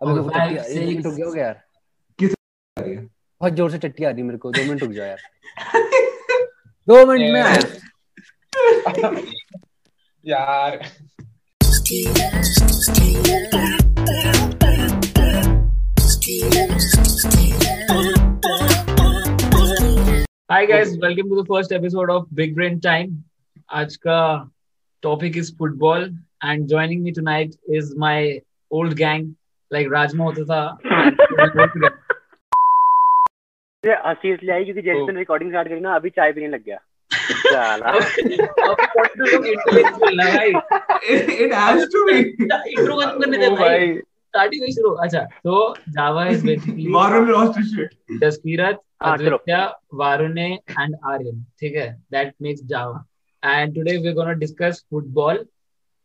अबे वो चट्टी एक मिनट रुक जाओगे यार? किस बहुत ज़ोर से टट्टी आ रही मेरे को दो मिनट रुक जाओ यार। दो मिनट में यार। Hi guys welcome to the first episode of big brain time आज का topic is football and joining me tonight is my old gang like राजमा होता था. ये हँसी इसलिए आई क्योंकि जैसे रिकॉर्डिंग स्टार्ट करी ना अभी चाय पीने लग गया। अच्छा तो Java is basically Varun lost his shit Jaskirat चलो। एंड आर्यन ठीक है? That makes Java and today we gonna discuss football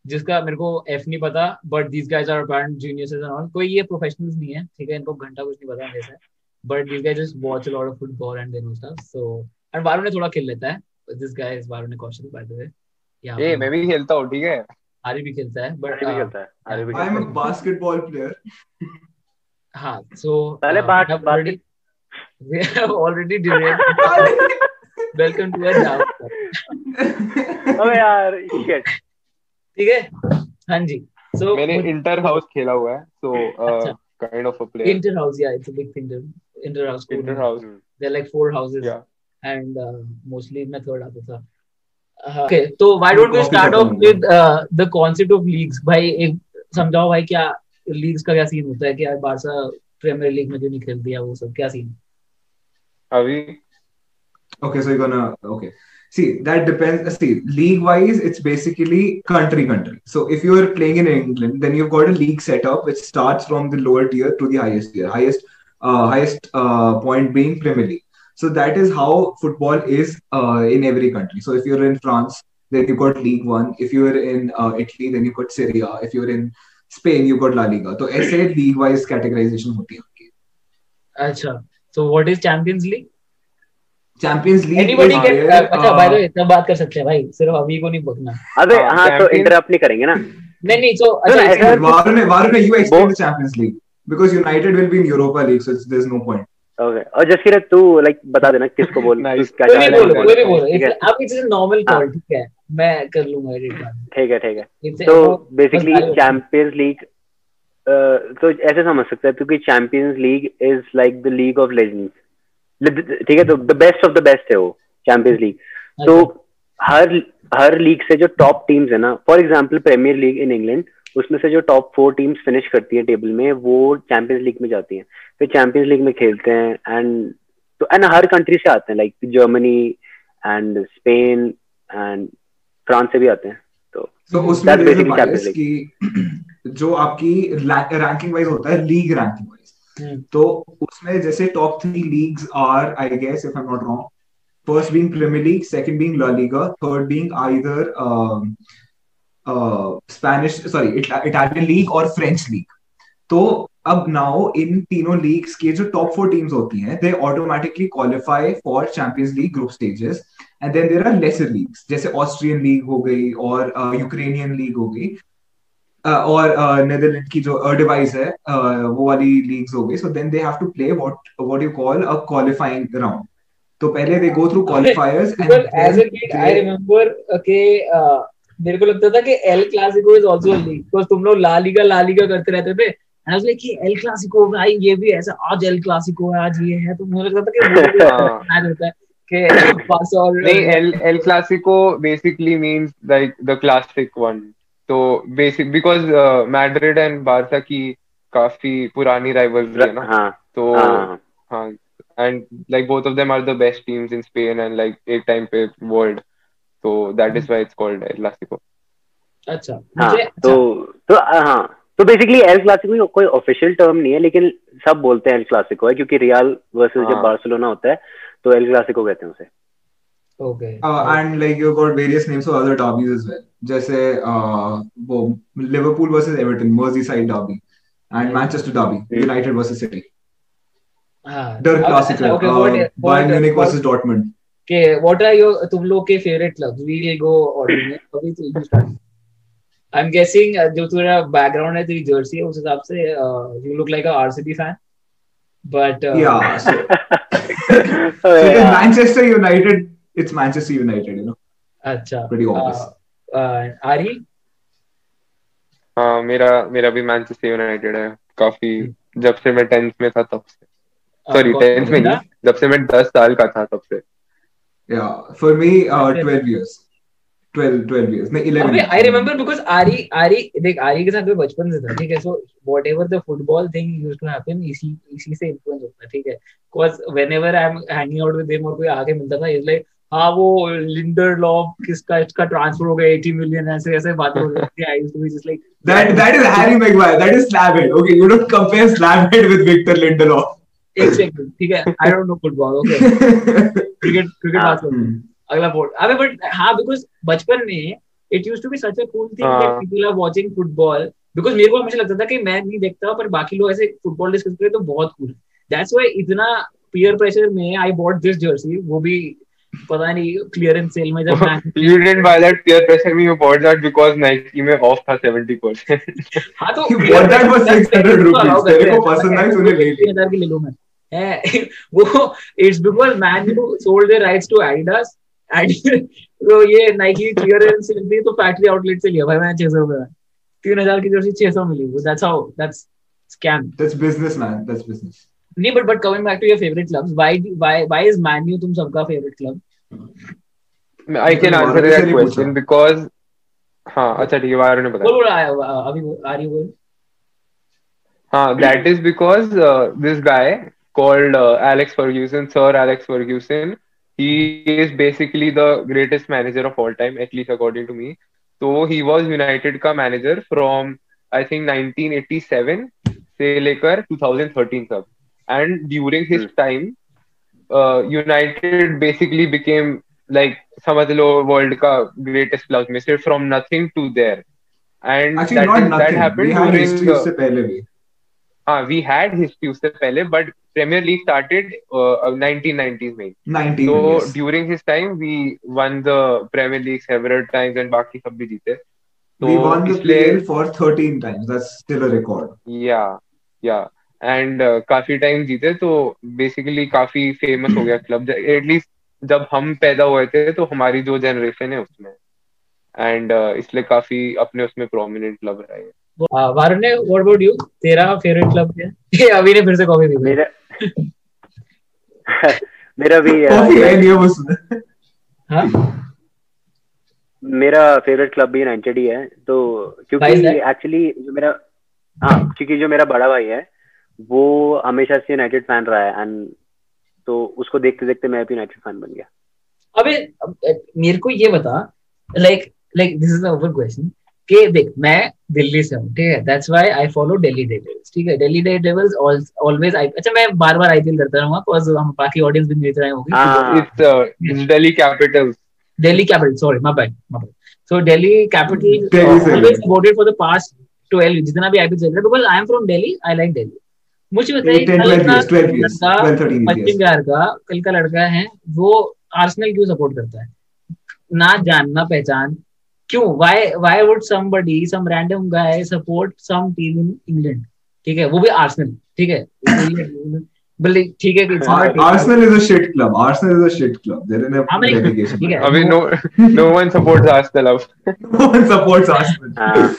जिसका मेरे को एफ़ नहीं पता but these guys are apparent geniuses and all कोई ये प्रोफेशनल्स नहीं है ठीक है? इनको घंटा कुछ नहीं पता जैसे but this guys just watch a lot of football and they know stuff so and Varun थोड़ा खेल लेता है this guy is Varun Kaushal by the way या ए मैं भी खेलता हूँ ठीक है? आर्य भी खेलता है बट आरे भी खेलता है आरे भी I'm खेलता a है। basketball player. हाँ so पहले uh, बात- already we have already derailed. Welcome to our Java अबे यार शिट ठीक है? हाँ जी। सो मैंने इंटर हाउस खेला हुआ है so kind of a player inter house या it's a big thing inter house inter house there like four houses and mostly मैं थर्ड आता था। ओके तो why don't we start off with the concept of leagues भाई एक समझाओ भाई क्या लीग्स का क्या सीन होता है? कि यार बारसा प्रीमियर लीग में जो नहीं खेल दिया वो सब क्या सीन अभी? Okay so you gonna okay see that depends see league wise it's basically country country so if you're playing in england then you've got a league setup which starts from the lower tier to the highest tier highest uh, highest uh, point being premier league so that is how football is uh, in every country so if you're in france then you've got league one if you're in uh, italy then you've got serie a if you're in spain you've got la liga so ऐसे league wise categorization होती है उनकी अच्छा so what is champions league Champions league anybody is अच्छा by the way बात कर सकते हैं भाई सिर्फ़ अभी को नहीं अबे हाँ, हाँ तो इंटरप्ट नहीं करेंगे ना। नहीं नहीं so अच्छा explain Bo- the Champions League because United will be in Europa League, so it's, there's okay और जसकीरत तू लाइक बता देना किसको बोल. तू क्या कोई भी चाह रहा बोलो कोई भी बोलो। ठीक है। It's- अब इट्स नॉर्मल हाँ। कॉल ठीक है। मैं कर लूँगा एडिट ठीक है ठीक है। तो बेसिकली बस चैंपियंस लीग तो ऐसे समझ सकते हैं क्योंकि Champions League is like the league of legends ठीक है तो the best of the best है वो चैंपियंस लीग तो हर हर लीग से जो टॉप टीम्स है ना for example Premier League in England उसमें से जो टॉप फोर टीम्स फिनिश करती है टेबल में वो चैंपियंस लीग में जाती हैं। फिर चैंपियंस लीग में खेलते हैं एंड तो एंड हर कंट्री से आते हैं like Germany and Spain and France से भी आते हैं तो So उसमें Champions कि जो आपकी रैंकिंग वाइज होता है लीग रैंकिंग वाइज। तो उसमें जैसे top three leagues are I guess if I not wrong first being Premier League second being La Liga third being either Spanish sorry Italian league और French league तो अब now in तीनों leagues के जो top four teams होती हैं they automatically qualify for Champions League group stages and then there are lesser leagues जैसे Austrian league हो गई और यूक्रेनियन लीग हो गई। uh, और नेदरलैंड की जो डिवाइस है uh, वो वाली लीग्स हो गई so then they have to play what what you call a qualifying round तो पहले they go through qualifiers Well, as a kid, I remember कि uh, मेरे को लगता था कि El Clasico is also a league because तुम लोग ला लीगा ला लीगा करते रहते थे एंड आई वाज लाइक कि एल क्लासिको भाई ये भी ऐसा आज एल क्लासिको है आज ये है तो मुझे लगता था कि वो भी हाँ। मैच होता है कि पास और नहीं El El Clasico basically means like the classic one तो basic because Madrid and Barca की काफ़ी पुरानी राइवलरी है ना? हाँ तो हाँ हाँ and like both of them are the best teams in Spain and like एक टाइम पे वर्ल्ड तो that is why it's called El Clasico अच्छा हाँ मुझे तो तो हाँ तो बेसिकली एल क्लासिको कोई ऑफिशियल टर्म नहीं है लेकिन सब बोलते हैं एल क्लासिको है क्योंकि रियल वर्सेस जब हाँ। बार्सिलोना होता है तो एल क्लासिको कहते हैं उसे। Okay and like you got various names for other derbies as well जैसे uh, वो Liverpool versus Everton Merseyside derby and Manchester derby United versus City डर अब- classic okay, what- what- Bayern Munich versus Dortmund के what are your तुम लोग के favourite clubs we will go order में अभी तो यू स्टार्ट I'm जो तेरा background है तेरी jersey है उस हिसाब से uh, you look like a RCB fan. But uh, Yeah. So, So it's Manchester United, you know. अच्छा. Pretty obvious. Uh, uh, Ari? हाँ मेरा मेरा भी मैनचेस्टर यूनाइटेड है काफ़ी जब से मैं टेंथ में था तब से uh, सॉरी टेंथ में नहीं जब से मैं दस साल का था तब से Yeah. For me, uh, 12 years. 12, 12 years. No, 11 अबे years. आई रिमेम्बर बिकॉज़ आरी आरी देख आरी के साथ मैं बचपन से था ठीक है so whatever the football thing used to happen इसी इसी से इन्फ्लुएंस होता है ठीक है because whenever I am hanging out with him और कोई आके मिलता था इज़ लाइक हाँ वो लिंडरलॉफ किसका इसका ट्रांसफ़र हो गया 80 मिलियन ऐसे ऐसे बात हो रही थी I used to be just like That that is Harry Maguire. That is Slabhead. Okay, you don't compare Slabhead with Victor Lindelof. एक सेकंड ठीक है I don't know football okay cricket cricket बात करते हैं. अगला बोर्ड अबे but हाँ because बचपन में it use to be such a cool thing that हाँ। People are watching football because मेरे को हमेशा लगता था कि मैं नहीं देखता पर बाकी लोग ऐसे फुटबॉल डिस्कस करें तो बहुत कूल दैट्स व्हाई इतना पीयर प्रेशर में आई बॉट दिस जर्सी वो भी पता नहीं क्लियरेंस सेल में जब मैं you didn't buy that peer pressure me you bought that because Nike में off था 70% हाँ तो bought that for 600 rupees. allow तेरे को पसंद आई, तूने ले ली। 3000 की ले लूँ मैं है वो it's because Man U sold their rights to Adidas and तो ये नाइकी क्लियरेंस सेल थी तो फैक्ट्री आउटलेट से लिया भाई मैंने 600 रुपए में 3000 की जर्सी 600 मिली वो that's how that's scam That's business, man. That's business. नहीं but but coming back to your favourite clubs why why why is Man U तुम सबका favourite club I can answer that question because हाँ अच्छा ठीक है wire ने बताया बोल रहा अभी आर यू बोल। हाँ that is because this guy called Alex Ferguson sir Alex Ferguson he is basically the greatest manager of all time at least according to me. So he was united ka manager from i think 1987 से लेकर 2013 तक। and during his time uh, United basically became like समझ लो world का greatest club में से from nothing to there and Actually, that, not is- that nothing. happened We had during history the- उससे पहले भी. हाँ we had history उससे पहले but Premier League started uh, 1990s में 19 so years. during his time we won the Premier League several times and बाकी सब भी जीते तो we won the इसलिए PL for 13 times. That's still a record. या या And uh, काफ़ी टाइम जीते तो बेसिकली काफ़ी फ़ेमस हो गया क्लब एटलीस्ट जब हम पैदा हुए थे तो हमारी जो जनरेशन है उसमें। एंड uh, इसलिए काफ़ी अपने उसमें प्रोमिनेंट क्लब रहे हैं वारुण ने व्हाट अबाउट यू तेरा फेवरेट क्लब क्या है? अभी ने फिर से कॉपी दी। मेरा मेरा भी है नहीं है. हाँ? मेरा फेवरेट क्लब भी यूनाइटेड ही है। तो क्योंकि? एक्चुअली जो मेरा हाँ क्योंकि जो मेरा बड़ा भाई है वो हमेशा से यूनाइटेड फ़ैन रहा है एंड तो उसको देखते देखते मैं भी यूनाइटेड फ़ैन बन गया। अबे मेरे को ये बता like like this is over question कि देख मैं दिल्ली से हूँ ठीक है? That's why I follow Delhi Devils ठीक है? दिल्ली डेविल्स ऑलवेज आई अच्छा मैं बार बार आईपीएल करता रहूँगा बिकॉज़ हम बाकी ऑडियंस भी देख रहे होंगे। It's Delhi Capitals Delhi Capital, sorry, my bad, my bad. So Delhi Capital Delhi uh, से always भी। supported for the past 12 जितना भी आईपीएल चल रहा है because I am from Delhi, I like Delhi. मुझे बताइए कल का लड़का है वो आर्सेनल क्यों सपोर्ट करता है? ना जान ना पहचान क्यों? Why why would somebody some guy support some team in England ठीक है वो भी आर्सनल ठीक है? ठीक है हाँ, हाँ।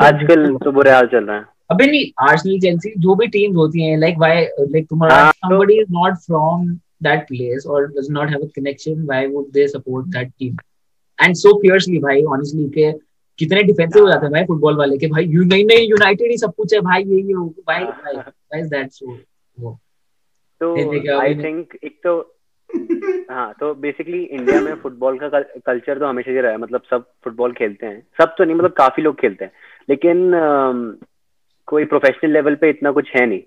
आजकल तो बुरे हाल चल रहा है। अबे नहीं आर्सेनल चेल्सी जो भी टीम्स होती हैं लाइक व्हाई लाइक तुम्हारा हाँ, somebody is not from that place or does not have a connection why would they support that team? And so fiercely भाई honestly के कितने डिफेंसिव हो जाते हैं भाई फुटबॉल वाले के भाई यू नहीं नहीं यूनाइटेड ही सब कुछ है भाई ये ये भाई भाई why is that so? वो। तो आई थिंक एक तो हाँ तो बेसिकली इंडिया में फुटबॉल का कल्चर तो हमेशा से रहा है मतलब सब फुटबॉल खेलते हैं। सब तो नहीं मतलब काफ़ी लोग खेलते हैं। लेकिन अम, कोई प्रोफेशनल लेवल पे इतना कुछ है नहीं।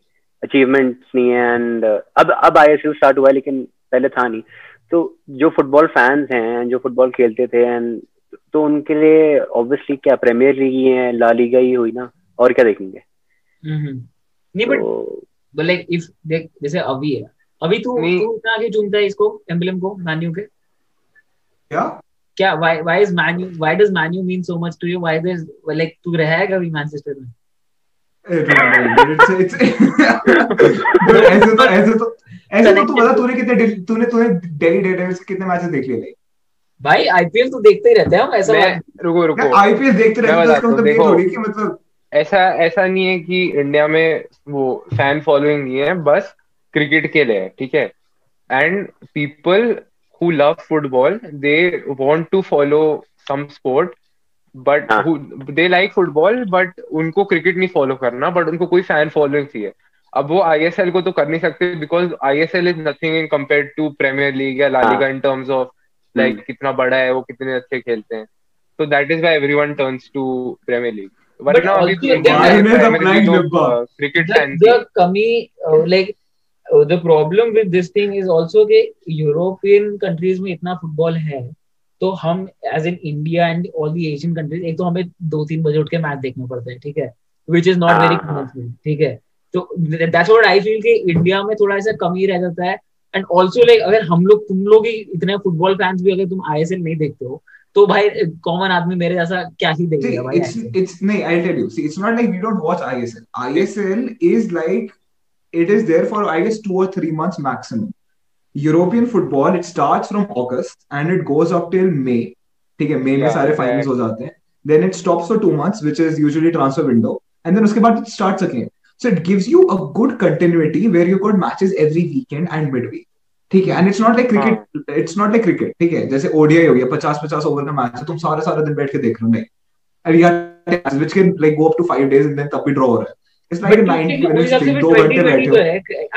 अचीवमेंट्स नहीं है एंड अब अब आईएसएल स्टार्ट हुआ है लेकिन पहले था नहीं। तो जो फुटबॉल फैंस हैं जो फुटबॉल खेलते थे एंड तो उनके लिए ऑब्वियसली क्या प्रीमियर लीग ही है ला लीगा ही हुई ना? और क्या देखेंगे? हम्म नहीं बट लाइक इफ़ देख जैसे अभी है। अभी तू तू इतना आगे चुनता है इसको एम्बलम को मैन्यू के? क्या? क्या is Man U why does Man U mean so much to you? Why does like तू रहा है कभी मैनचेस्टर में? ऐसे तो ऐसे तो ऐसे तो तू बता तूने कितने तूने तूने दिल्ली डेयरडेविल्स के कितने मैचेस देख लिए भाई आईपीएल तो देखते ही रहते हैं हम ऐसा मैं रुको रुको। आईपीएल देखते मैं रहते तो बताता इसका हूँ, मतलब ये थोड़ी कि मतलब ऐसा ऐसा नहीं है कि इंडिया में वो फ़ैन फॉलोइंग नहीं है बस क्रिकेट के लिए ठीक है? And people who love football they want to follow some sport but. They like football but उनको क्रिकेट नहीं फॉलो करना बट उनको कोई फ़ैन फॉलोइंग चाहिए। अब वो आईएसएल को तो कर नहीं सकते because ISL is nothing in compare to Premier League या La Liga in terms of like कितना बड़ा है वो कितने अच्छे खेलते हैं। तो that is why everyone turns to Premier League वरना? क्रिकेट कमी like uh, the problem with this thing is European countries में इतना फुटबॉल है। तो हम as in India and all the Asian countries एक तो हमें दो तीन बजे उठ के मैच देखना पड़ता है ठीक है which is not very. Conventional ठीक है तो दैट्स व्हाट आई फील कि इंडिया में थोड़ा सा कमी रह जाता है एंड ऑल्सो लाइक अगर हम लोग तुम लोग ही इतने फुटबॉल फैंस भी अगर तुम आईएसएल नहीं देखते हो तो भाई कॉमन आदमी मेरे जैसा क्या ही देखेगा भाई it's it's no, I'll tell you. See, it's not like we don't watch ISL. ISL is like it is there for I guess two or three months maximum. European football it start from August and it goes up till May ठीक है May में सारे finals हो जाते हैं. Then it stops for two months which is usually transfer window and then उसके बाद it start सकें so it gives you a good continuity where you good matches every weekend and mid week ठीक है and it's not like cricket it's not like cricket ठीक है जैसे ODI हो गया पचास पचास ओवर का मैच है तुम सारे सारा दिन बैठ के देख रहे हो नहीं.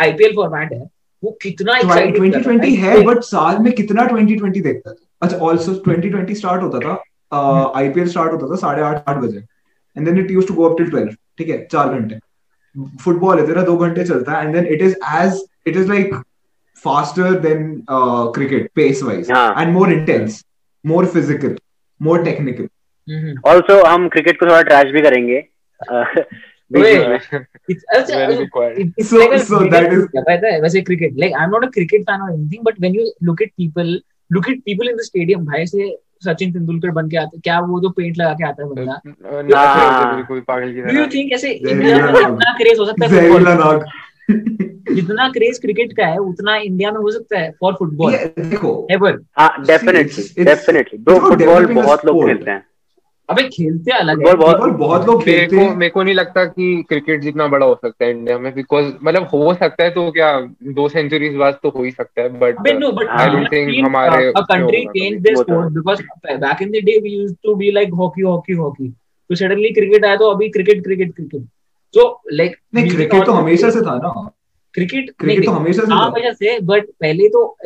आईपीएल फॉर्मेट है वो कितना रहा 2020 है बट साल में कितना 2020 देखता था? अच्छा ऑल्सो 2020 स्टार्ट होता था आईपीएल स्टार्ट होता था साढ़े आठ आठ बजे। And then it use to go up till 12 ठीक है? चार घंटे। फुटबॉल है तेरा दो घंटे चलता है and then it is as it is like faster than cricket pace wise हाँ। And more intense more physical more technical hmm. Also हम क्रिकेट को थोड़ा ट्रैश भी करेंगे। It's- Very required. it- it's So- like so cricket- that is- क्या पता है वैसे cricket like I am not cricket fan और anything but when you look at people look at people in the stadium भाई से सचिन तेंदुलकर बन के आते क्या वो जो पेंट लगा के आता है बंदा? नाच बिल्कुल पागल की डू यू थिंक ऐसे इंडिया में इतना क्रेज हो सकता है फुटबॉल जितना क्रेज क्रिकेट का है उतना इंडिया में हो सकता है फॉर फुटबॉल देखो एवर हाँ definitely definitely it's about football बहुत लोग खेलते हैं। अबे खेलते अलग है। बहुत, बहुत लोग खेलते हैं। मेरे को नहीं लगता कि क्रिकेट जितना बड़ा हो सकता है इंडिया में बिकॉज़ मतलब हो सकता है तो क्या दो सेंचुरी बाद तो हो ही सकता है बट आई थिंक हमारे क्रिकेट तो आया तो अभी क्रिकेट क्रिकेट क्रिकेट तो लाइक नहीं क्रिकेट तो हमेशा से था ना। क्रिकेट क्रिकेट तो हमेशा से हाँ वजह से बट पहले तो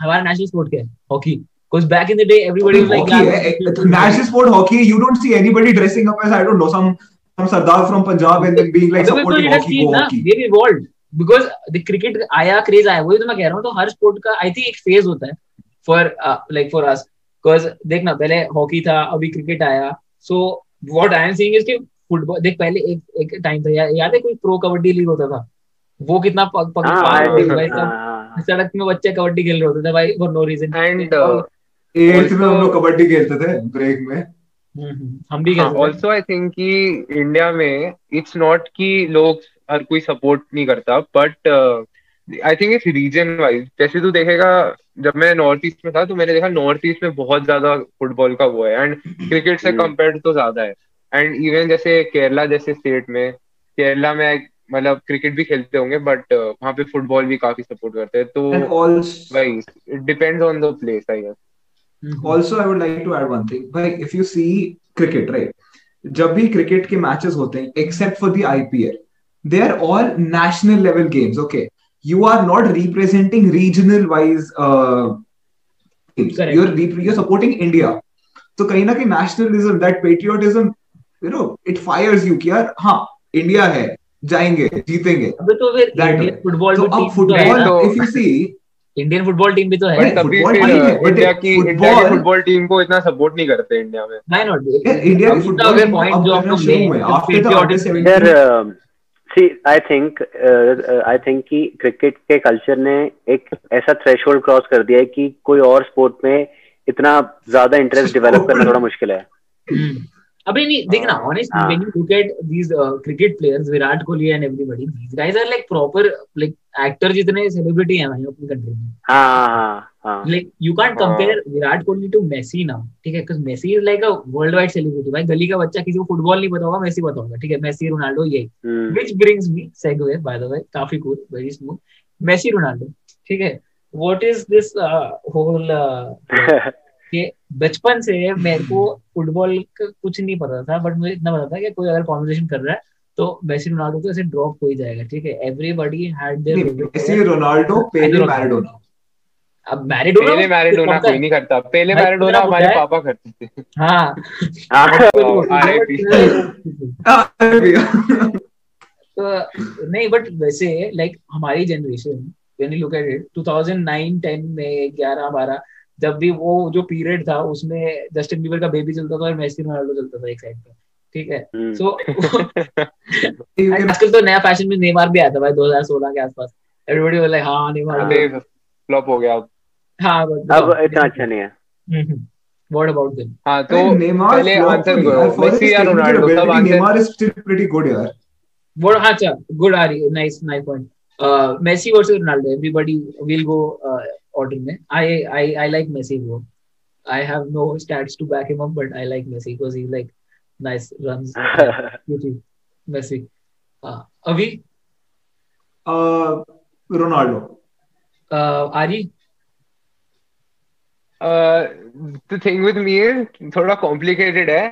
हमारा नेशनल स्पोर्ट क्या है? Hockey because back in the day everybody was like hockey है national sport hockey you don't see anybody dressing up as I don't know some some Sardar from Punjab and then being like तो supporting hockey go hockey. they've evolved. Because the cricket आया craze आया वही तो मैं कह रहा हूँ तो हर sport का I think एक phase होता है for uh, like for us. Because देखना पहले हॉकी था अभी क्रिकेट आया. So what I am saying is कि फुटबॉल देख पहले एक एक टाइम था या, याद है कोई प्रो कबड्डी लीग होता था? वो कितना पग पग हाँ पागल I थे think- भाई हाँ, सब। हाँ, सड़क में बच्चे कबड्डी खेल रहे होते थे भाई for no reason and eighth में हम लोग कबड्डी खेलते थे ब्रेक में। हम भी खेलते थे। ऑल्सो आई थिंक कि इंडिया में इट्स नॉट कि लोग हर कोई सपोर्ट नहीं करता but I think it's reason wise जैसे तू देखेगा जब मैं नॉर्थ ईस्ट में था तो मैंने देखा नॉर्थ ईस्ट में बहुत ज़्यादा फुटबॉल का वो है एंड क्रिकेट से हम्म। कंपेयर तो ज़्यादा है। एंड इवन जैसे केरला जैसे स्टेट में केरला में मतलब क्रिकेट भी खेलते होंगे बट वहाँ पे फुटबॉल भी काफ़ी सपोर्ट करते हैं तो भाई it depends on the place I guess mm-hmm. also i would like to add one thing. Like if you see cricket right? जब भी क्रिकेट के मैचेस होते हैं except for the IPL they are all national level games okay you are not representing regional wise you are you supporting India तो कहीं ना कहीं nationalism that patriotism you know it fires you कि यार हाँ India है जाएँगे जीतेंगे. तो अब तो football if you see Indian football team भी तो है इंडिया की इंडिया की फुटबॉल टीम को इतना सपोर्ट नहीं करते इंडिया में Why not? Yeah, की अगर team जो आपको शुरू main- हुए the after the under patriotism- 17 यार see I think I think uh, कि क्रिकेट के कल्चर ने एक ऐसा थ्रेशोल्ड क्रॉस कर दिया है कि कोई और स्पोर्ट में इतना ज़्यादा इंटरेस्ट डेवलप करना थोड़ा मुश्किल है Hmm. अबे नहीं देखना हाँ, honestly हाँ. when you look at these uh, cricket players Virat Kohli and everybody these guys are like proper like actor जितने celebrity हैं भाई अपनी country में हाँ हाँ हाँ हाँ like you can't हाँ. compare Virat Kohli to Messi now ठीक है because Messi is like a worldwide celebrity भाई गली का बच्चा किसी को फुटबॉल नहीं पता होगा मेसी पता होगा ठीक है मेसी रोनाल्डो यही hmm, which brings me segue by the way काफ़ी cool very smooth Messi Ronaldo ठीक है what is this uh, whole uh, कि बचपन से मेरे को फुटबॉल का कुछ नहीं पता था बट मुझे इतना पता था कि कोई अगर कॉन्वर्सेशन कर रहा है तो मेसी रोनाल्डो तो ऐसे ड्रॉप हो ही जाएगा ठीक है? Everybody had there Messi Ronaldo Pele Maradona. अब मैरिडोना पहले मैराडोना कोई नहीं करता। पहले भाई, मैराडोना हमारे पापा करते थे। हाँ। हाँ तो नहीं बट वैसे लाइक हमारी generation when you look at it 2009 10 में 11 12 जब भी वो जो पीरियड था उसमें जस्टिन बीबर का बेबी चलता था और मेसी रोनाल्डो चलता था एक साइड पे ठीक है? हम्म, सो आजकल तो नया फ़ैशन में नेमार भी आता है भाई 2016 के आसपास। एवरीबॉडी वाज लाइक हाँ नेमार फ्लॉप हो गया अब। हाँ अब इतना अच्छा नहीं है। व्हाट अबाउट देम हाँ तो नेमार पहले आंसर करो मेसी या रोनाल्डो सब answer Neymar is still pretty good यार। What? हाँ, अच्छा, good Ari, nice, nice point. Uh, Messi versus Ronaldo. Everybody will go uh, order में. I, I, I like Messi bro. I have no stats to back him up, but I like Messi because he's like nice runs. beauty. Messi. Uh, Avi, Uh, Ronaldo uh, Ari, the thing with me थोड़ा complicated है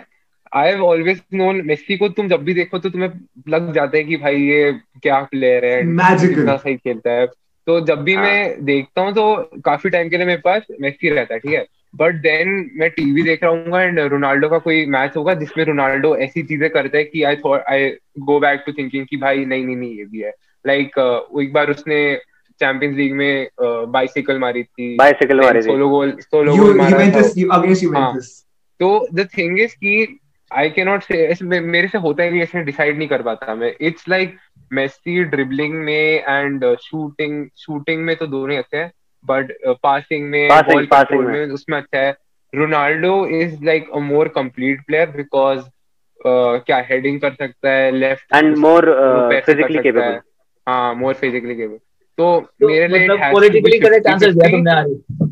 I have always known Messi को तुम जब भी देखो तो तुम्हें लग जाता है कि भाई ये क्या प्लेयर है Magical. कितना सही खेलता है तो जब भी हाँ. मैं देखता हूँ तो काफ़ी टाइम के लिए मेरे पास मेसी रहता है ठीक है? बट देन मैं टीवी देख रहा हूँ एंड रोनाल्डो का कोई मैच होगा जिसमें रोनाल्डो ऐसी चीज़ें करता है कि I thought I go back to thinking कि भाई नहीं नहीं नहीं ये भी है। लाइक like, एक बार उसने चैंपियंस लीग में बाइसिकल मारी थी। बाइसिकल मारी थी। सोलो गोल सोलो गोल मारा था। यूवेंटस तो द थिंग इज़ कि आई कैन नॉट से मेरे से होता ही नहीं ऐसे डिसाइड नहीं कर पाता मैं। इट्स लाइक मेसी ड्रिबलिंग में एंड शूटिंग शूटिंग में तो दोनों ही अच्छे हैं बट पासिंग में बॉल passing कंट्रोल में। उसमें अच्छा है। Ronaldo is like a more complete player because क्या हेडिंग कर सकता है left and more physically capable हाँ। मोर फिजिकली केपेबल तो मेरे लिए मतलब politically correct answer दिया तुमने Ari.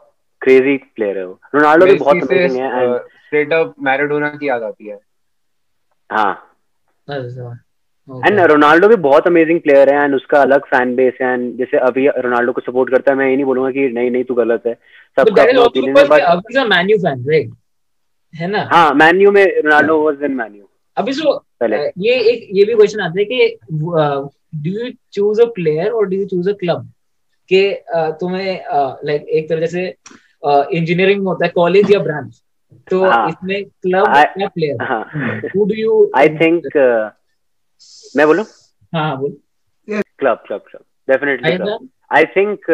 क्रेजी प्लेयर है वो। रोनाल्डो भी बहुत अमेजिंग है and- straight up मैराडोना की याद आती है. हाँ। अच्छा, एंड रोनाल्डो भी बहुत अमेजिंग प्लेयर है एंड उसका अलग फ़ैन बेस है एंड जैसे अभी रोनाल्डो को सपोर्ट करता है मैं ये नहीं बोलूँगा कि नहीं नहीं तू गलत है। But सबका अपना ओपिनियन है but a Man U fan, right? है ना? हाँ मैन्यू में रोनाल्डो वाज इन मैन्यू अभी सो पहले। ये एक ये भी क्वेश्चन आता है कि do you choose a player और do you choose a club कि तुम्हें लाइक एक तरह जैसे इंजीनियरिंग होता है कॉलेज या ब्रांच तो हाँ. इसमें क्लब या प्लेयर हाँ. Who do you I think मैं बोलूँ? हाँ हाँ, बोल. Club club club definitely club I think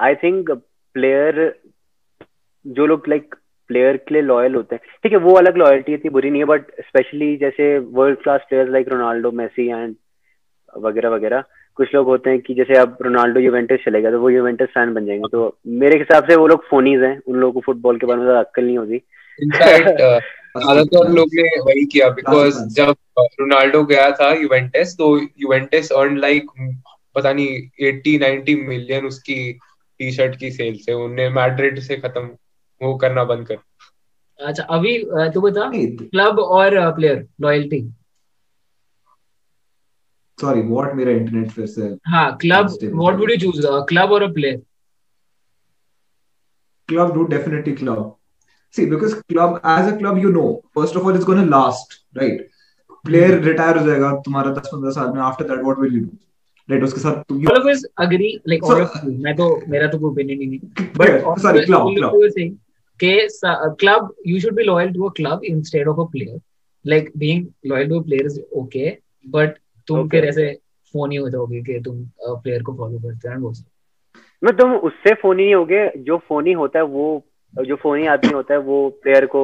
I think player जो लोग लाइक प्लेयर के लिए लॉयल होते हैं ठीक है वो अलग लॉयल्टी थी बुरी नहीं है बट स्पेशली जैसे world class players like Ronaldo Messi and वगैरह वगैरह कुछ लोग होते हैं कि जैसे अब रोनाल्डो यूवेंटस चलेगा तो वो यूवेंटस फ़ैन बन जाएँगे। तो मेरे हिसाब से वो लोग फोनीज हैं उन लोगों को फुटबॉल के बारे में ज़्यादा अक्कल नहीं होती। इनफैक्ट ज़्यादातर लोग ने वही किया बिकॉज़ जब रोनाल्डो गया था यूवेंटस तो यूवेंटस अर्न लाइक पता नहीं 80 90 मिलियन उसकी टी शर्ट की सेल से उन्हें मैड्रिड से खत्म वो करना बंद कर। अच्छा अभी तू बता क्लब और प्लेयर लॉयल्टी सॉरी व्हाट मेरा इंटरनेट फिर से हाँ club. What would you choose club और a player club do definitely club see because club as a club you know first of all it's going to last right player retire हो जाएगा तुम्हारा 10 15 साल में after that what will you do right उसके साथ तुम all of us agree like all So- of you मैं तो मेरा तो कोई opinion ही नहीं Player, sorry, club, club. के club you should be loyal to a club instead of a player like being loyal to a player is okay but तुम Okay. फिर ऐसे फ़ोन ही हो जाओगे कि तुम प्लेयर को फॉलो करते हो and वो सब। मैं तुम उससे फोनी नहीं होगे जो फोनी होता है वो जो फोनी आदमी होता है वो प्लेयर को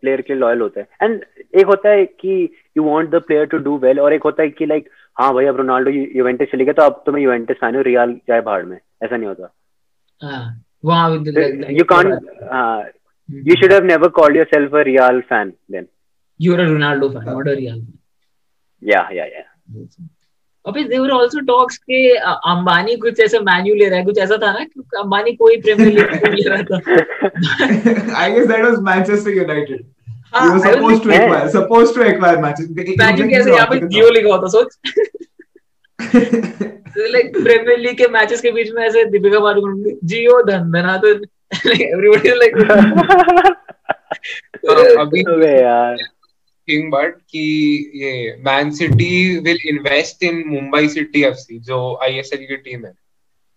प्लेयर के लिए लॉयल होता है। एंड एक होता है कि you want the player to do well और एक होता है कि लाइक हाँ भाई अब रोनाल्डो यूवेंटस चली गया तो अब तो मैं यूवेंटस फ़ैन हूँ रियल जाए भाड़ में। ऐसा नहीं होता। हाँ you can't you should have never called yourself a real fan then you're a Ronaldo fan not a Real fan या या या were also talks के अंबानी कुछ ऐसा मैन्यू ले रहा है कुछ ऐसा था ना कि अंबानी कोई प्रीमियर लीग नहीं ले रहा था I guess that was Manchester United. हाँ, He was I was supposed to thinking- acquire, supposed to acquire Manchester. Man U कैसे यहाँ पे जियो लिखा होता सोच लाइक प्रीमियर लीग के मैचेस के बीच में ऐसे दीपिका पादुकोण जियो धन धना तो एवरीबॉडी लाइक अभी यार थिंग बट कि ये Man City will invest in Mumbai City FC जो आईएसएल की टीम है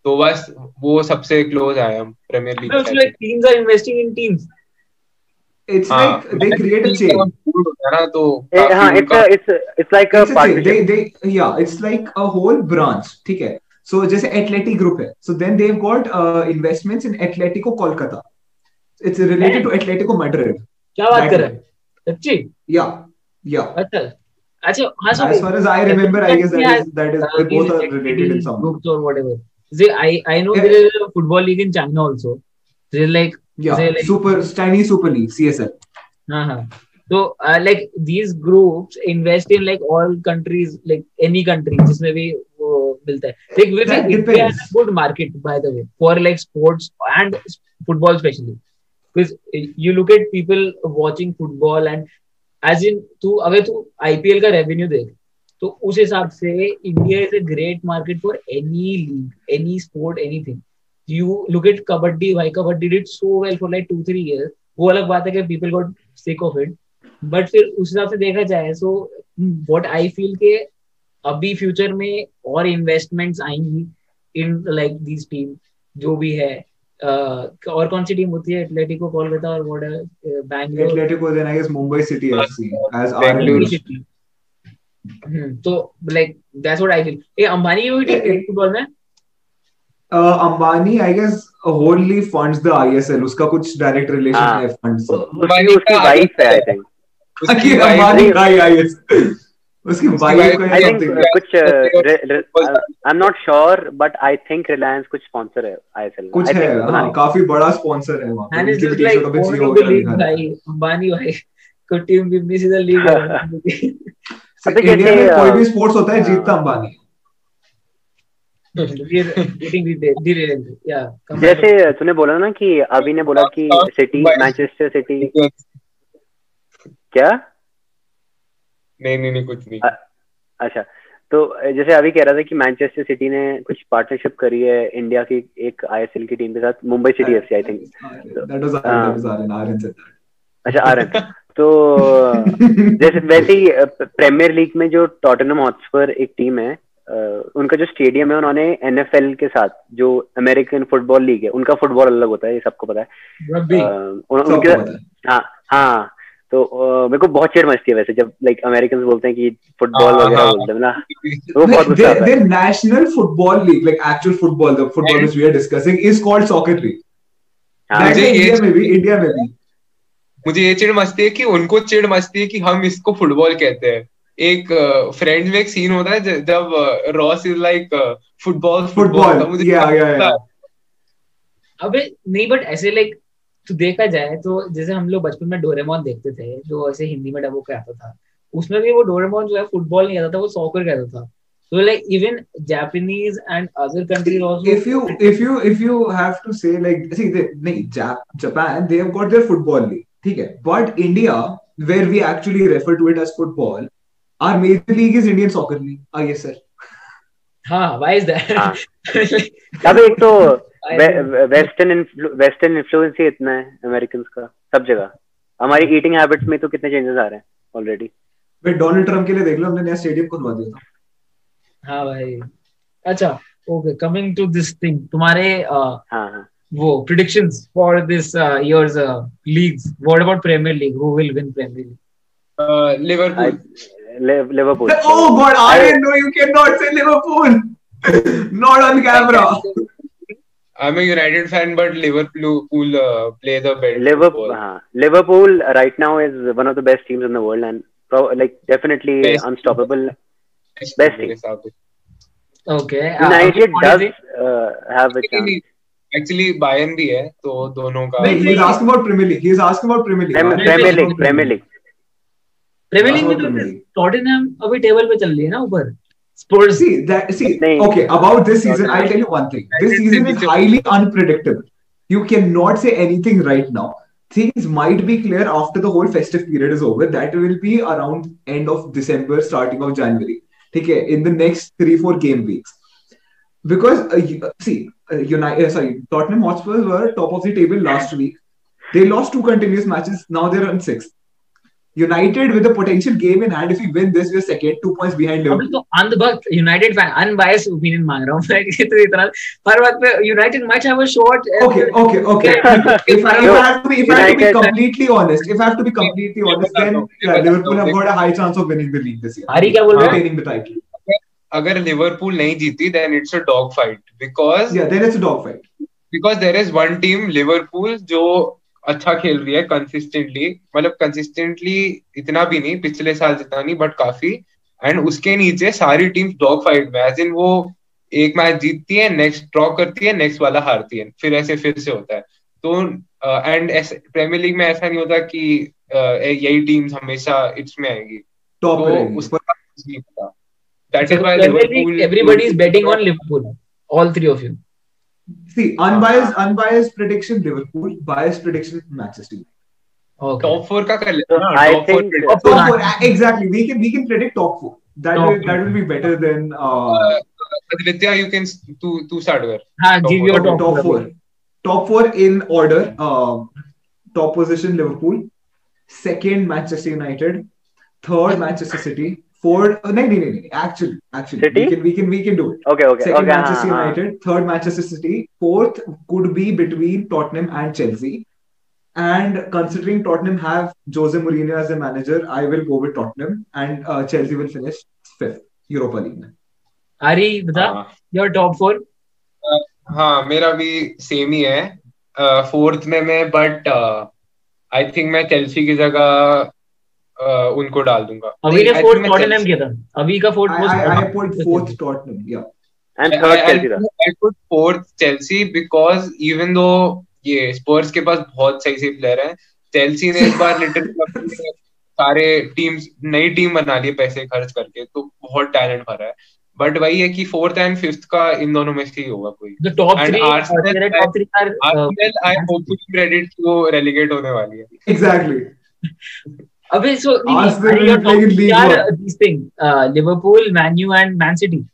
तो बस वो सबसे क्लोज आया Premier League it's like teams are investing in teams It's like they create a chain. ना तो हाँ it's it's it's like a It's a chain. They, partnership they, yeah, it's like a whole branch. ठीक है. So जैसे Athletic Group है. So then they've got uh, investments in Atletico Kolkata. It's related to Atletico Madrid. क्या बात कर रहा. है सच्ची Yeah, yeah. अच्छा अच्छा हाँ so As far as I remember, I guess that Yeah. is that is uh, they both are related in some groups or whatever. See, I I know Yeah. there is a football league in China also. There's like Yeah, Say like- super Chinese Super League CSL. हाँ हाँ so uh, like these groups invest in like all countries like any country जिसमें भी वो मिलता है like with That India has depends. a good market by the way because you look at people watching football and as in, तू, अगर तू IPL का revenue देख तो उस हिसाब से India is a great market for any league any sport anything you look at kabaddi, भाई, kabaddi did so well for like two three years वो अलग बात है कि people got sick of it but फिर उस हिसाब से देखा जाए सो व्हाट आई फील के अभी फ्यूचर में और इन्वेस्टमेंट्स आएँगी इन लाइक दिस टीम जो भी है और कौन सी टीम होती है? एटलेटिको कोलकाता और what Bangalore Atletico then I guess Mumbai City FC as are तो like that's what I feel ए अंबानी की टीम है फुटबॉल में? अंबानी आई गेस होल्डली फंड्स द आईएसएल उसका कुछ डायरेक्ट रिलेशन है। फंड्स उसकी वाइफ है आई थिंक उसकी अंबानी का आईएसएल उसकी wife wife- का आई थिंक कुछ I am not sure but I think Reliance कुछ स्पॉन्सर है आईएसएल कुछ है हाँ। काफ़ी बड़ा स्पॉन्सर है वहाँ पे। लाइक टी-शर्टों पे जियो वगैरह है भाई अंबानी भाई को टीम भी सीधा लीग So, अबे इंडिया जैसे, में कोई भी uh, स्पोर्ट्स होता है हाँ. जीतता अंबानी जैसे तूने बोला ना कि अभी ने बोला कि हाँ, सिटी मैनचेस्टर सिटी क्या? नहीं नहीं नहीं कुछ नहीं। अच्छा तो जैसे अभी कह रहा था कि मैनचेस्टर सिटी ने कुछ पार्टनरशिप करी है इंडिया की एक आईएसएल की टीम के साथ Mumbai City FC I think अच्छा आ रहे हैं। तो जैसे वैसे ही प्रीमियर लीग में जो टॉटनम हॉटस्पर एक टीम है उनका जो स्टेडियम है उन्होंने एनएफएल के साथ जो अमेरिकन फुटबॉल लीग है उनका फुटबॉल अलग होता है ये सबको पता है। उनके हाँ हाँ। तो अ, मेरे को बहुत चिड़ मचती है वैसे जब लाइक अमेरिकन बोलते हैं कि फुटबॉल हाँ, वगैरह हाँ. बोलते हैं ना। तो वो बहुत गुस्सा आता है। Their national football league, like actual football, the football which we are discussing, is called soccer league. हाँ, मुझे ये- इंडिया में भी इंडिया में भी। मुझे ये चिड़ मचती है कि उनको चिड़ मचती है कि हम इसको फुटबॉल कहते हैं। एक फ्रेंड्स में एक सीन होता है जब Ross is like football football या या या अबे नहीं बट ऐसे लाइक तो देखा जाए तो जैसे हम लोग बचपन में डोरेमोन देखते थे जो ऐसे हिंदी में डबो कर था उसमें भी वो डोरेमोन जो है फुटबॉल नहीं आता था वो सॉकर कहता था। So like even Japanese and other countries also if you if you if you have to say like see नहीं Japan they have got their football league ठीक है? But India where we actually refer to it as football are major league is Indian soccer league I sir हाँ why is that अबे तो western western influence ही इतना है American का सब जगह। हमारी ईटिंग हैबिट्स में तो कितने चेंजेस आ रहे हैं ऑलरेडी भाई डोनाल्ड ट्रंप के लिए देख लो हमने नया स्टेडियम खुदवा दिया था। भाई। अच्छा okay coming to this thing तुम्हारे हाँ हाँ। वो predictions for this years leagues what about Premier League who will win Premier League Liverpool Liverpool oh God I know you can not say Liverpool not on camera I'm a United fan, but Liverpool uh, play the better Liverpool, uh, Liverpool right now is one of the best teams in the world and pro- like definitely Best. unstoppable. Best Best से. Okay. uh, United you does uh, have a chance. Actually, Bayern भी है, तो दोनों का. No, he's asking about Premier League. He's asking about Premier League. Premier, Premier Premier League. Premier League. Premier League में तो. Tottenham अभी table पे चल रही है ना ऊपर Spurs, see, that, see okay, about this season, I'll tell you one thing. This season is highly unpredictable. You cannot say anything right now. Things might be clear after the whole festive period is over. That will be around end of December, starting of January. Okay, in the next three, four game weeks. Because, uh, uh see, uh, United, uh, sorry, Tottenham Hotspurs were top of the table last week. They lost two continuous matches. Now they're on sixth. United with a potential game in hand. If we win this, we're second, two points behind Liverpool. अभी तो अनबक United fan unbiased opinion मांग रहा हूँ मैं कि तो इतना हर वक्त पे United might have a short okay, okay, okay. if, I, if I have to be, if I have to be United- completely honest, if I have to be completely honest, then yeah, Liverpool have got a high chance of winning the league this year. Hari क्या बोल रहा है Retaining the title. अगर Liverpool नहीं जीती then it's a dog fight because Yeah, then it's a dogfight. because there is one team Liverpool जो अच्छा खेल रही है कंसिस्टेंटली मतलब कंसिस्टेंटली इतना भी नहीं पिछले साल जितना नहीं बट काफ़ी। एंड उसके नीचे सारी टीम्स डॉग फाइट में एज इन वो एक मैच जीतती है नेक्स्ट ड्रॉ करती है नेक्स्ट वाला हारती है। फिर ऐसे फिर से होता है। तो एंड प्रीमियर लीग में ऐसा नहीं होता कि uh, यही टीम्स हमेशा इट्स में आएगी। Top तो. उसका कुछ नहीं पता that is why Liverpool everybody is betting on Liverpool all three of you See, unbiased, unbiased prediction Liverpool, biased prediction Manchester. United. okay top four का कर So लेते हैं I top four think- Top four, uh, exactly. We can we can predict top four. That Top will that will be better than uh, uh, Aditya you can तू तू start कर हाँ Top four. top, top four. four. Top four in order. Uh, top position Liverpool. Second Manchester United. Third Manchester City. Fourth. Uh, no, no, no, no. Actually, actually, City? we can we can we can do it. Okay, okay, Second okay. Manchester हाँ, हाँ. United, third Manchester City, fourth could be between Tottenham and Chelsea. And considering Tottenham have Jose Mourinho as a manager, I will go with Tottenham, and uh, Chelsea will finish fifth Europa League. में. हरी बता हाँ your top four Uh, हाँ मेरा भी same ही है fourth uh, में मैं but I think मैं चेल्सी की जगह uh, उनको डाल दूँगा अभी ने फोर्थ टॉटनहम किया था अभी का fourth put fourth Tottenham. Yeah. And I- third I- Chelsea था. I put fourth Chelsea because even though ये स्पर्स के पास बहुत सही सही प्लेयर हैं चेल्सी ने इस बार लिटरली सारे टीम्स नई टीम बना ली पैसे खर्च करके तो बहुत टैलेंट भरा है बट वही है कि फोर्थ एंड फिफ्थ का इन दोनों में से ही होगा कोई आर्सेनल आई होपफुली क्रेडिट वो रेलीगेट होने वाली है Exactly. अबे सो यार this thing Liverpool Man U and Man City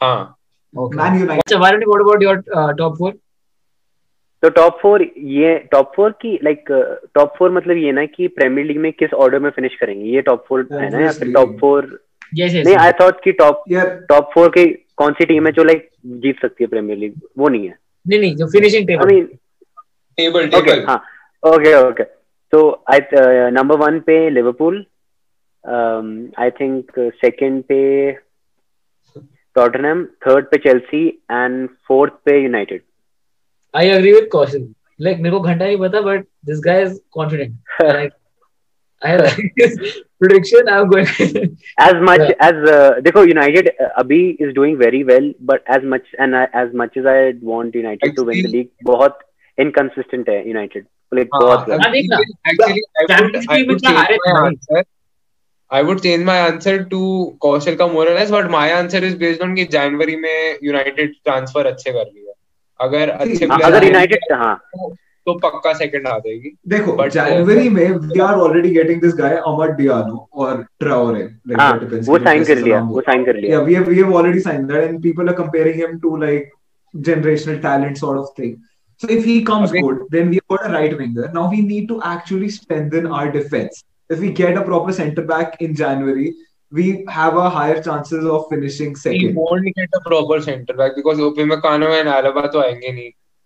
हाँ। ओके मैन यू अच्छा व्हाट अबाउट योर टॉप 4 तो टॉप फोर ये टॉप फोर की लाइक टॉप फोर मतलब ये ना कि प्रीमियर लीग में किस ऑर्डर में फिनिश करेंगे? ये टॉप फोर है ना या फिर टॉप फोर नहीं आई थॉट कि टॉप टॉप फोर की कौन सी टीम है जो लाइक जीत सकती है प्रीमियर लीग वो नहीं है। नहीं नहीं जो फिनिशिंग टेबल टेबल टेबल हाँ। ओके ओके तो आई नंबर वन पे लिवरपूल आई थिंक सेकंड पे टॉटनहम थर्ड पे चेल्सी एंड फोर्थ पे United I agree with caution. Like मेरे को घंटा नहीं पता but this guy is confident. Like I have prediction. I'm going as much as uh, देखो यूनाइटेड अभी is doing very well but as much and as much as I want United to win the Actually- league बहुत inconsistent है United like हाँ, बहुत हाँ, I would change my answer I would change my answer to कौशल का more or less but my answer is based on कि जनवरी में United transfer अच्छे कर रही अगर अच्छे हाँ, अगर यूनाइटेड हाँ तो पक्का सेकंड आ जाएगी देखो But, uh, जनवरी में we are already getting this guy Amad Diallo or Traore. Like हाँ वो साइन कर लिया वो साइन कर लिया Yeah, we have we have already signed that, and people are comparing him to like generational talent sort of thing. So if he comes Okay. good, then we've got a right winger. Now we need to actually strengthen our defense. If we get a proper centre back in January, we have a higher chances of finishing We second. won't get a proper center back because Upamecano and Alaba तो आएंगे नहीं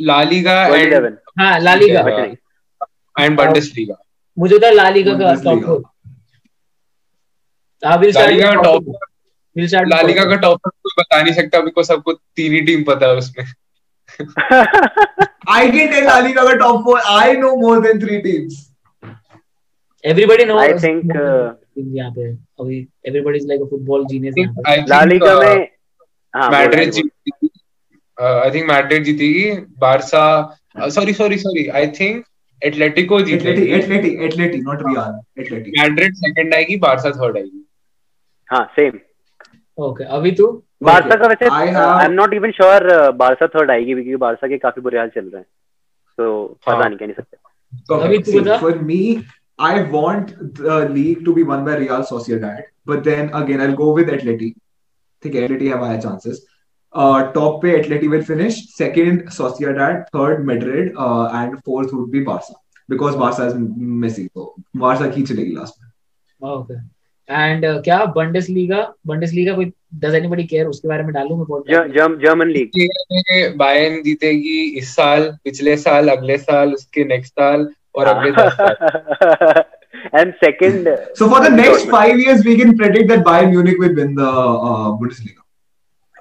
La Liga and 27 हाँ and Bundesliga मुझे तो La Liga का top four हाँ will La start Liga का top will start La का टॉप कोई बता नहीं सकता बिकॉज़ सबको तीन ही टीम पता है उसमें। I can tell La Liga का top four. I know more than three teams. Everybody know I think, uh, यहाँ पे. अभी everybody is like a football genius यहाँ पे। I think, La Liga uh, में हाँ मैड्रिड बोल। आई थिंक मैड्रिड जीतेगी Barca sorry sorry sorry I think Atletico जीतेगी. Atletico Atletico not Real Barca third आएगी सेम ओके हाँ, अभी तो? बारसा का वैसे आई एम नॉट इवन आएगी बुरे हाल चल रहे हैं। तो पता नहीं कह सकते। For me I want the league to be won by Real Sociedad but then again I go with Atletico ठीक है Atletico have higher chances top पे Atleti will finish second Sociedad third Madrid and fourth would be Barca because Barca is missing तो Barca खींच लेगी last में and uh, क्या Bundesliga कोई does anybody care उसके बारे में डालूं मैं बोल जर्मन लीग बायन जीतेगी इस साल पिछले साल अगले साल उसके नेक्स्ट साल और अगले साल। And second so for the next 5 years we can predict that Bayern Munich will win the Bundesliga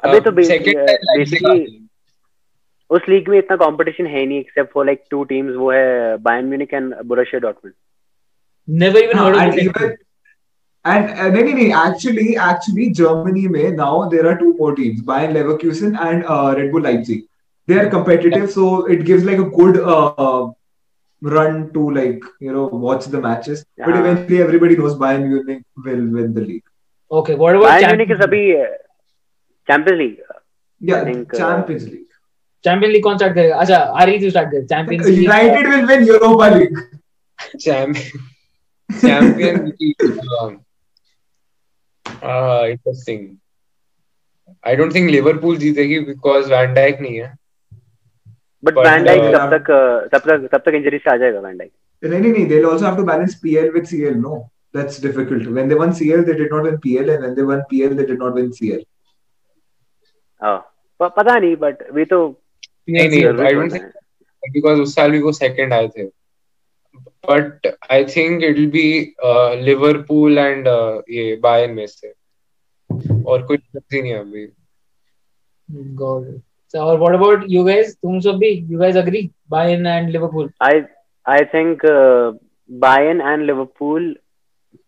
अभी तो um, बेसिकली uh, उस लीग में इतना कंपटीशन है नहीं except for like two teams वो है Bayern Munich and Borussia Dortmund never even heard of and नहीं नहीं एक्चुअली एक्चुअली जर्मनी में now there are two more teams Bayern Leverkusen and Red Bull Leipzig they are competitive so it gives like a good run to like you know watch the matches. Yeah. but eventually everybody knows Bayern Munich will win the league okay what about Bayern Munich is abhi, Champions League uh, Champions League. Champion league कौन start करेगा अच्छा आरी तू start कर Champions League United will win Europa League. Champion champion interesting I don't think Liverpool जीतेगी because van Dijk नहीं है but But, van Dijk uh, तब तक uh, तब तक तब तक इंजरी से आ जाएगा van Dijk No, no, no, they'll also have to balance PL with CL. No, that's difficult. When they won CL, they did not win PL, and when they won PL, they did not win CL. हाँ प- पता नहीं but वे तो नहीं नहीं आई don't think because उस साल भी वो सेकंड आए थे। But I think it will be Liverpool and ये बायर्न में से। और कोई नहीं अभी। गॉड और व्हाट अबाउट यू गाइस तुम सब भी? You guys agree Bayern and Liverpool I I think uh, Bayern and Liverpool,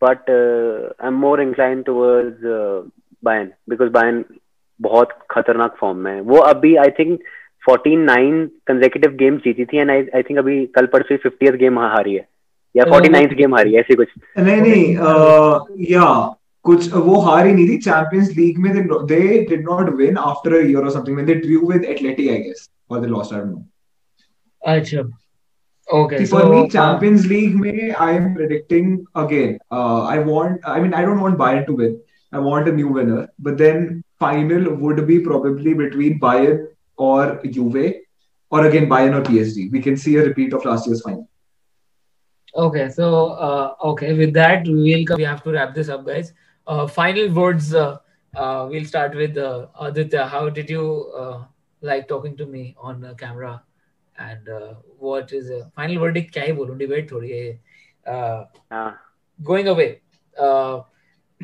but uh, I'm more inclined towards uh, Bayern because Bayern बहुत खतरनाक फॉर्म में है वो अभी आई थिंक 49 कंसेक्यूटिव गेम जीती थी एंड आई आई थिंक अभी कल परसों 50th गेम हारी है या 49th गेम हारी है ऐसी कुछ नहीं नहीं uh, yeah कुछ वो हार ही नहीं थी चैंपियंस लीग में they did not win after a year और something when they drew with Atletico I guess और they lost I don't know अच्छा okay so for me, Champions League, may I am predicting again. Uh, I want. I mean, I don't want Bayern to win. I want a new winner. But then final would be probably between Bayern or Juve, or again Bayern or PSG. We can see a repeat of last year's final. Okay, so uh, okay, with that we will come, we have to wrap this up, guys. Uh, final words. Uh, uh, we'll start with uh, Aditya. How did you uh, like talking to me on uh, camera? And uh, what is uh, final verdict? क्या ही बोलूं debate थोड़ी है. Uh, हाँ going away.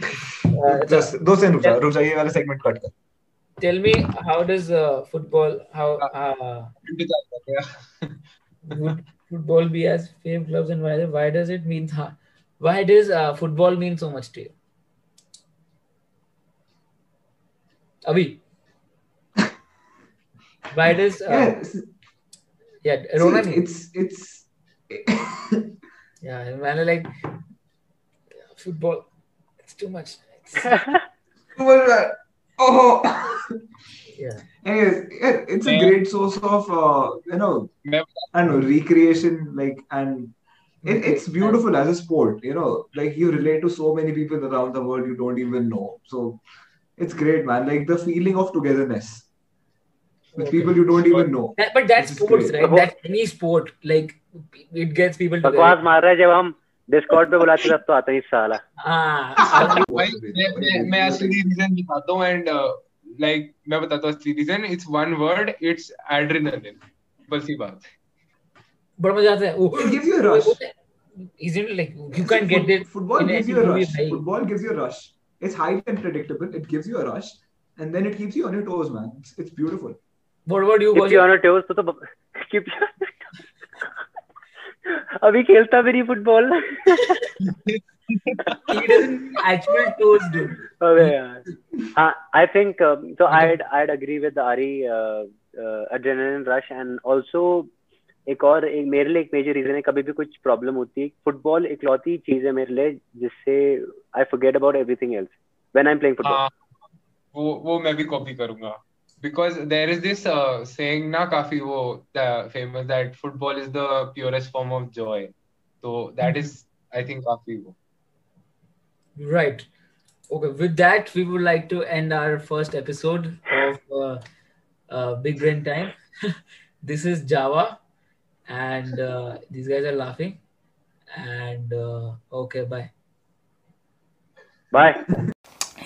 Uh, uh, दो second रुक जा रुक जा ये वाला segment कट कर. tell me how does uh, football how uh, would football be as fame clubs and why why does it mean why does uh, football mean so much to you Avi why does uh, Yeah, yeah see, Rona नहीं it's it's. yeah मैंने like football it's too much. Uh, oh. yeah. Anyways, it, it's a great source of uh, you know, and recreation like and it, mm-hmm. it's beautiful as a sport. You know, like you relate to so many people around the world you don't even know. So it's great, man. Like the feeling of togetherness with okay. people you don't even know. That, but that's sports, great. right? That's any sport. Like it gets people. Together. है Discord पे बुलाते तब तो आता नहीं साला Ah, भाई मैं असली रीजन बताता हूँ एंड लाइक मैं बताता हूँ असली reason it's one word it's adrenaline बस ही बात बड़ा मज़ा आता है Oh, It gives you a rush. Isn't it like you can't get Foot- it? Football in gives any you a movie, rush. right? Football gives you a rush. It's highly unpredictable. It gives you a rush, and then it keeps you on your toes, man. It's, it's beautiful. What about you, Keep Kaushik? you on your toes तो तो keep you अभी खेलता भी नहीं football actual toes, dude. अबे यार। हाँ I think um, so I'd I'd agree with Ari uh, uh, adrenaline rush and also एक और एक मेरे लिए एक मेजर रीजन है कभी भी कुछ प्रॉब्लम होती है फुटबॉल इकलौती चीज़ है मेरे लिए जिससे I forget about everything else when I am playing football वो वो मैं भी कॉपी करूँगा। because there is this uh, saying na kafi wo famous that football is the purest form of joy. So that is i think kafi wo. Right. Okay with that we would like to end our first episode of uh, uh, big brain time. This is java and uh, these guys are laughing. And uh, okay bye. Bye.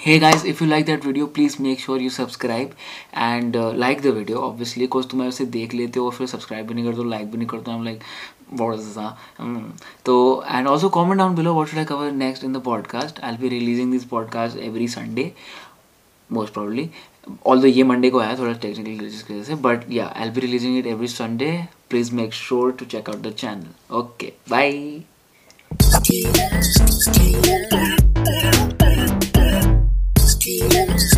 Hey guys if you like that video please make sure you subscribe and uh, like the video obviously because तुम ऐसे देख लेते हो और फिर subscribe भी नहीं करते हो लाइक भी नहीं करते हो like what is this um, तो and also comment down below what should I cover next in the podcast I'll be releasing this podcast every Sunday most probably although ये मंडे को आया थोड़ा टेक्निकल ग्लिचेस की वजह से but या I be releasing it every Sunday please make sure to check out the channel okay bye Let